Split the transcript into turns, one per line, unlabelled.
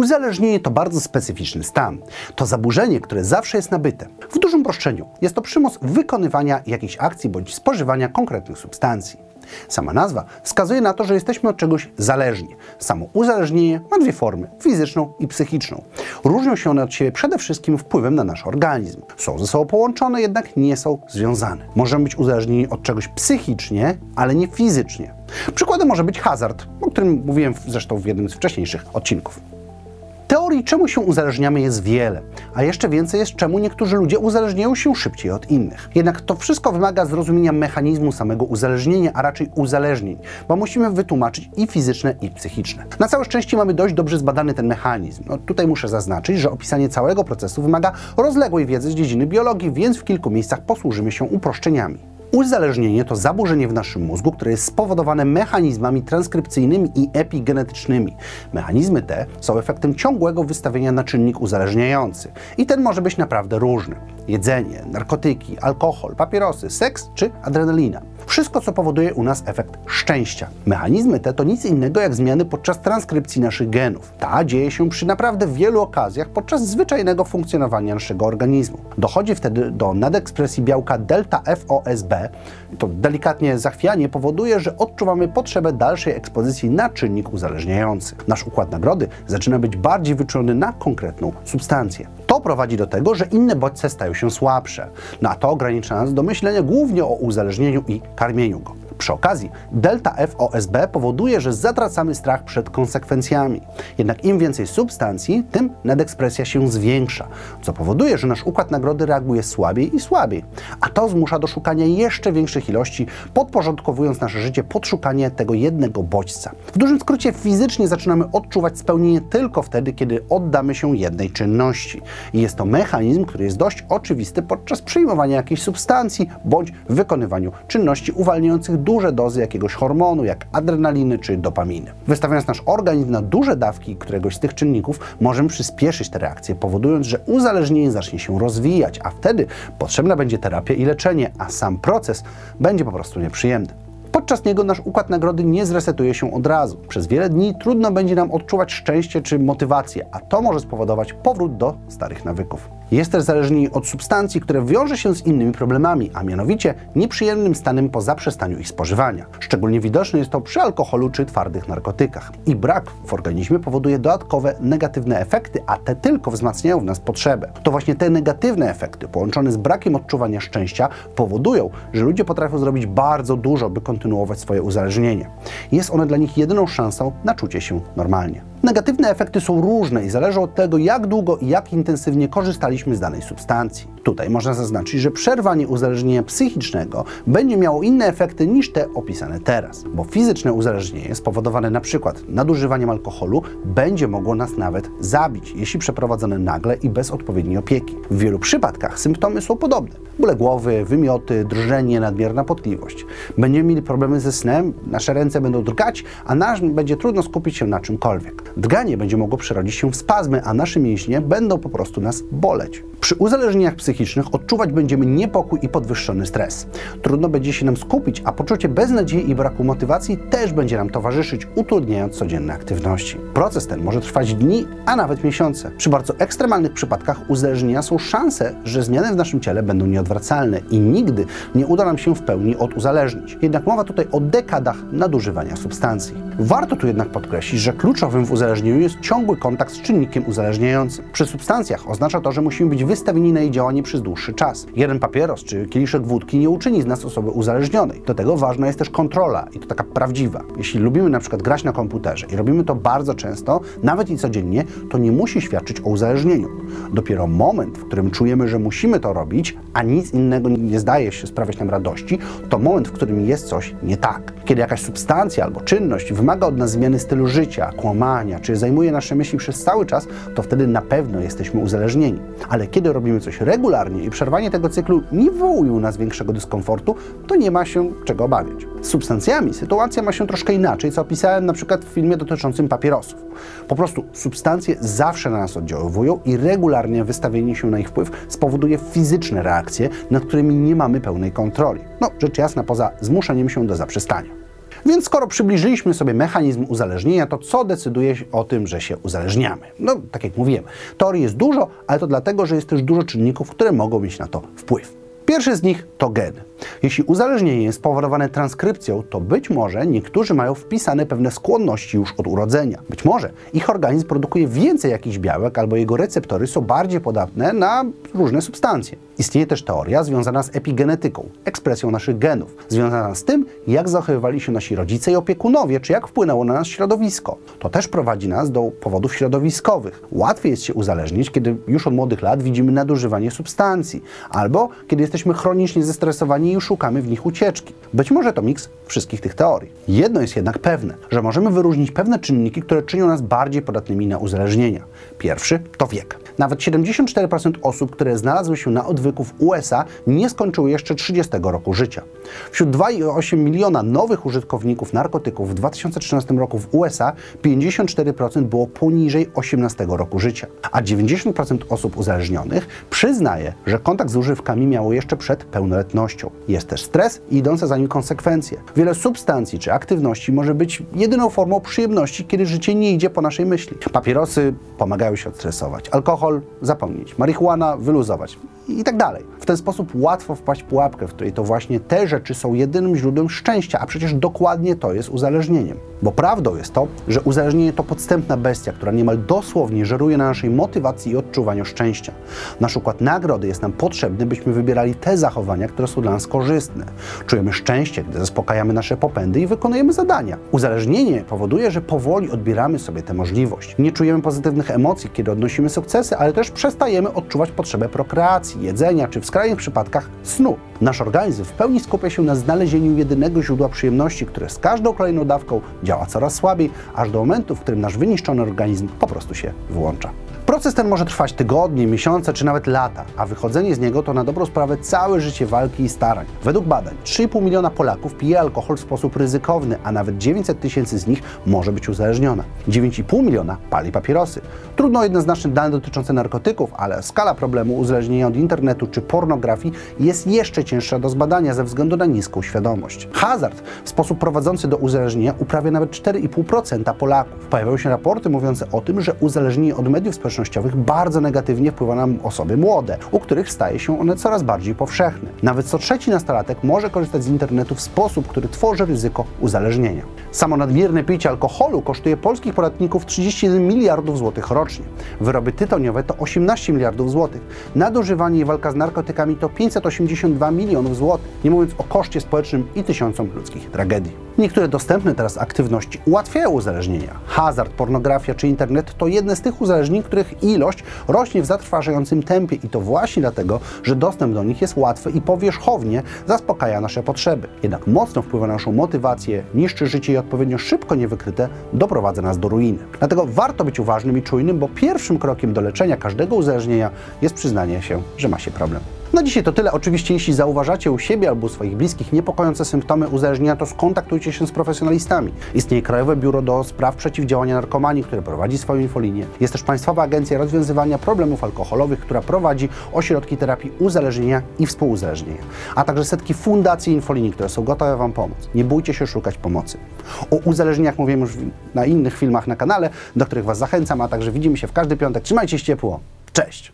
Uzależnienie to bardzo specyficzny stan. To zaburzenie, które zawsze jest nabyte. W dużym uproszczeniu jest to przymus wykonywania jakiejś akcji bądź spożywania konkretnych substancji. Sama nazwa wskazuje na to, że jesteśmy od czegoś zależni. Samo uzależnienie ma dwie formy fizyczną i psychiczną. Różnią się one od siebie przede wszystkim wpływem na nasz organizm. Są ze sobą połączone, jednak nie są związane. Możemy być uzależnieni od czegoś psychicznie, ale nie fizycznie. Przykładem może być hazard, o którym mówiłem zresztą w jednym z wcześniejszych odcinków. Teorii, czemu się uzależniamy, jest wiele, a jeszcze więcej jest, czemu niektórzy ludzie uzależniają się szybciej od innych. Jednak to wszystko wymaga zrozumienia mechanizmu samego uzależnienia, a raczej uzależnień, bo musimy wytłumaczyć i fizyczne, i psychiczne. Na całe szczęście mamy dość dobrze zbadany ten mechanizm. No, tutaj muszę zaznaczyć, że opisanie całego procesu wymaga rozległej wiedzy z dziedziny biologii, więc w kilku miejscach posłużymy się uproszczeniami. Uzależnienie to zaburzenie w naszym mózgu, które jest spowodowane mechanizmami transkrypcyjnymi i epigenetycznymi. Mechanizmy te są efektem ciągłego wystawienia na czynnik uzależniający i ten może być naprawdę różny. Jedzenie, narkotyki, alkohol, papierosy, seks czy adrenalina. Wszystko, co powoduje u nas efekt szczęścia. Mechanizmy te to nic innego jak zmiany podczas transkrypcji naszych genów. Ta dzieje się przy naprawdę wielu okazjach podczas zwyczajnego funkcjonowania naszego organizmu. Dochodzi wtedy do nadekspresji białka delta FOSB. To delikatnie zachwianie powoduje, że odczuwamy potrzebę dalszej ekspozycji na czynnik uzależniający. Nasz układ nagrody zaczyna być bardziej wyczulony na konkretną substancję. To prowadzi do tego, że inne bodźce stają się słabsze. Na to ogranicza nas do myślenia głównie o uzależnieniu i karmieniu go. Przy okazji, delta FOSB powoduje, że zatracamy strach przed konsekwencjami. Jednak im więcej substancji, tym nadekspresja się zwiększa, co powoduje, że nasz układ nagrody reaguje słabiej i słabiej. A to zmusza do szukania jeszcze większych ilości, podporządkowując nasze życie pod szukanie tego jednego bodźca. W dużym skrócie, fizycznie zaczynamy odczuwać spełnienie tylko wtedy, kiedy oddamy się jednej czynności. I jest to mechanizm, który jest dość oczywisty podczas przyjmowania jakiejś substancji bądź wykonywaniu czynności uwalniających duże dozy jakiegoś hormonu, jak adrenaliny czy dopaminy. Wystawiając nasz organizm na duże dawki któregoś z tych czynników, możemy przyspieszyć te reakcje, powodując, że uzależnienie zacznie się rozwijać, a wtedy potrzebna będzie terapia i leczenie, a sam proces będzie po prostu nieprzyjemny. Podczas niego nasz układ nagrody nie zresetuje się od razu. Przez wiele dni trudno będzie nam odczuwać szczęście czy motywację, a to może spowodować powrót do starych nawyków. Jest też zależni od substancji, które wiąże się z innymi problemami, a mianowicie nieprzyjemnym stanem po zaprzestaniu ich spożywania. Szczególnie widoczne jest to przy alkoholu czy twardych narkotykach. I brak w organizmie powoduje dodatkowe negatywne efekty, a te tylko wzmacniają w nas potrzebę. To właśnie te negatywne efekty, połączone z brakiem odczuwania szczęścia, powodują, że ludzie potrafią zrobić bardzo dużo, by kontynuować swoje uzależnienie. Jest one dla nich jedyną szansą na czucie się normalnie. Negatywne efekty są różne i zależą od tego, jak długo i jak intensywnie korzystaliśmy z danej substancji. Tutaj można zaznaczyć, że przerwanie uzależnienia psychicznego będzie miało inne efekty niż te opisane teraz, bo fizyczne uzależnienie spowodowane np. nadużywaniem alkoholu będzie mogło nas nawet zabić, jeśli przeprowadzone nagle i bez odpowiedniej opieki. W wielu przypadkach symptomy są podobne. Bóle głowy, wymioty, drżenie, nadmierna potliwość. Będziemy mieli problemy ze snem, nasze ręce będą drgać, a nam będzie trudno skupić się na czymkolwiek. Drganie będzie mogło przerodzić się w spazmy, a nasze mięśnie będą po prostu nas boleć. Przy uzależnieniach psychicznych odczuwać będziemy niepokój i podwyższony stres. Trudno będzie się nam skupić, a poczucie beznadziei i braku motywacji też będzie nam towarzyszyć, utrudniając codzienne aktywności. Proces ten może trwać dni, a nawet miesiące. Przy bardzo ekstremalnych przypadkach uzależnienia są szanse, że zmiany w naszym ciele będą nieodwracalne i nigdy nie uda nam się w pełni oduzależnić. Jednak mowa tutaj o dekadach nadużywania substancji. Warto tu jednak podkreślić, że kluczowym w uzależnieniu jest ciągły kontakt z czynnikiem uzależniającym. Przy substancjach oznacza to, że musimy być wystawieni na jej działanie przez dłuższy czas. Jeden papieros czy kieliszek wódki nie uczyni z nas osoby uzależnionej. Do tego ważna jest też kontrola i to taka prawdziwa. Jeśli lubimy na przykład grać na komputerze i robimy to bardzo często, nawet i codziennie, to nie musi świadczyć o uzależnieniu. Dopiero moment, w którym czujemy, że musimy to robić, a nic innego nie zdaje się sprawiać nam radości, to moment, w którym jest coś nie tak. Kiedy jakaś substancja albo czynność wymaga od nas zmiany stylu życia, kłamania, czy zajmuje nasze myśli przez cały czas, to wtedy na pewno jesteśmy uzależnieni. Ale kiedy robimy coś regularnie i przerwanie tego cyklu nie wywołuje u nas większego dyskomfortu, to nie ma się czego obawiać. Z substancjami sytuacja ma się troszkę inaczej, co opisałem na przykład w filmie dotyczącym papierosów. Po prostu substancje zawsze na nas oddziaływują i regularnie wystawienie się na ich wpływ spowoduje fizyczne reakcje, nad którymi nie mamy pełnej kontroli. No, rzecz jasna, poza zmuszeniem się do zaprzestania. Więc skoro przybliżyliśmy sobie mechanizm uzależnienia, to co decyduje o tym, że się uzależniamy? No, tak jak mówiłem, teorii jest dużo, ale to dlatego, że jest też dużo czynników, które mogą mieć na to wpływ. Pierwszy z nich to geny. Jeśli uzależnienie jest spowodowane transkrypcją, to być może niektórzy mają wpisane pewne skłonności już od urodzenia. Być może ich organizm produkuje więcej jakichś białek, albo jego receptory są bardziej podatne na różne substancje. Istnieje też teoria związana z epigenetyką, ekspresją naszych genów, związana z tym, jak zachowywali się nasi rodzice i opiekunowie, czy jak wpłynęło na nas środowisko. To też prowadzi nas do powodów środowiskowych. Łatwiej jest się uzależnić, kiedy już od młodych lat widzimy nadużywanie substancji, albo kiedy jesteśmy chronicznie zestresowani i szukamy w nich ucieczki. Być może to miks wszystkich tych teorii. Jedno jest jednak pewne, że możemy wyróżnić pewne czynniki, które czynią nas bardziej podatnymi na uzależnienia. Pierwszy to wiek. Nawet 74% osób, które znalazły się na odwyku w USA, nie skończyły jeszcze 30 roku życia. Wśród 2,8 miliona nowych użytkowników narkotyków w 2013 roku w USA 54% było poniżej 18 roku życia, a 90% osób uzależnionych przyznaje, że kontakt z używkami miało jeszcze przed pełnoletnością. Jest też stres i idące za nim konsekwencje. Wiele substancji czy aktywności może być jedyną formą przyjemności, kiedy życie nie idzie po naszej myśli. Papierosy pomagają się odstresować, alkohol zapomnieć, marihuana wyluzować i tak dalej. W ten sposób łatwo wpaść w pułapkę, w której to właśnie te rzeczy są jedynym źródłem szczęścia, a przecież dokładnie to jest uzależnieniem. Bo prawdą jest to, że uzależnienie to podstępna bestia, która niemal dosłownie żeruje na naszej motywacji i odczuwaniu szczęścia. Nasz układ nagrody jest nam potrzebny, byśmy wybierali te zachowania, które są dla nas korzystne. Czujemy szczęście, gdy zaspokajamy nasze popędy i wykonujemy zadania. Uzależnienie powoduje, że powoli odbieramy sobie tę możliwość. Nie czujemy pozytywnych emocji, kiedy odnosimy sukcesy, ale też przestajemy odczuwać potrzebę prokreacji, jedzenia czy w skrajnych przypadkach snu. Nasz organizm w pełni skupia się na znalezieniu jedynego źródła przyjemności, które z każdą kolejną dawką działa coraz słabiej, aż do momentu, w którym nasz wyniszczony organizm po prostu się wyłącza. Proces ten może trwać tygodnie, miesiące czy nawet lata, a wychodzenie z niego to na dobrą sprawę całe życie walki i starań. Według badań 3,5 miliona Polaków pije alkohol w sposób ryzykowny, a nawet 900 tysięcy z nich może być uzależniona. 9,5 miliona pali papierosy. Trudno jednoznaczne dane dotyczące narkotyków, ale skala problemu uzależnienia od internetu czy pornografii jest jeszcze cięższa do zbadania ze względu na niską świadomość. Hazard w sposób prowadzący do uzależnienia uprawia nawet 4,5% Polaków. Pojawiają się raporty mówiące o tym, że uzależnienie od mediów społecznościowych bardzo negatywnie wpływa na osoby młode, u których staje się one coraz bardziej powszechne. Nawet co trzeci nastolatek może korzystać z internetu w sposób, który tworzy ryzyko uzależnienia. Samo nadmierne picie alkoholu kosztuje polskich podatników 31 miliardów złotych rocznie. Wyroby tytoniowe to 18 miliardów złotych. Nadużywanie i walka z narkotykami to 582 milionów złotych, nie mówiąc o koszcie społecznym i tysiącom ludzkich tragedii. Niektóre dostępne teraz aktywności ułatwiają uzależnienia. Hazard, pornografia czy internet to jedne z tych uzależnień, których ilość rośnie w zatrważającym tempie i to właśnie dlatego, że dostęp do nich jest łatwy i powierzchownie zaspokaja nasze potrzeby. Jednak mocno wpływa na naszą motywację, niszczy życie i odpowiednio szybko niewykryte doprowadza nas do ruiny. Dlatego warto być uważnym i czujnym, bo pierwszym krokiem do leczenia każdego uzależnienia jest przyznanie się, że ma się problem. Na dzisiaj to tyle. Oczywiście, jeśli zauważacie u siebie albo u swoich bliskich niepokojące symptomy uzależnienia, to skontaktujcie się z profesjonalistami. Istnieje Krajowe Biuro do Spraw Przeciwdziałania Narkomanii, które prowadzi swoją infolinię. Jest też Państwowa Agencja Rozwiązywania Problemów Alkoholowych, która prowadzi ośrodki terapii uzależnienia i współuzależnienia, a także setki fundacji infolinii, które są gotowe Wam pomóc. Nie bójcie się szukać pomocy. O uzależnieniach mówiłem już na innych filmach na kanale, do których Was zachęcam, a także widzimy się w każdy piątek. Trzymajcie się ciepło. Cześć!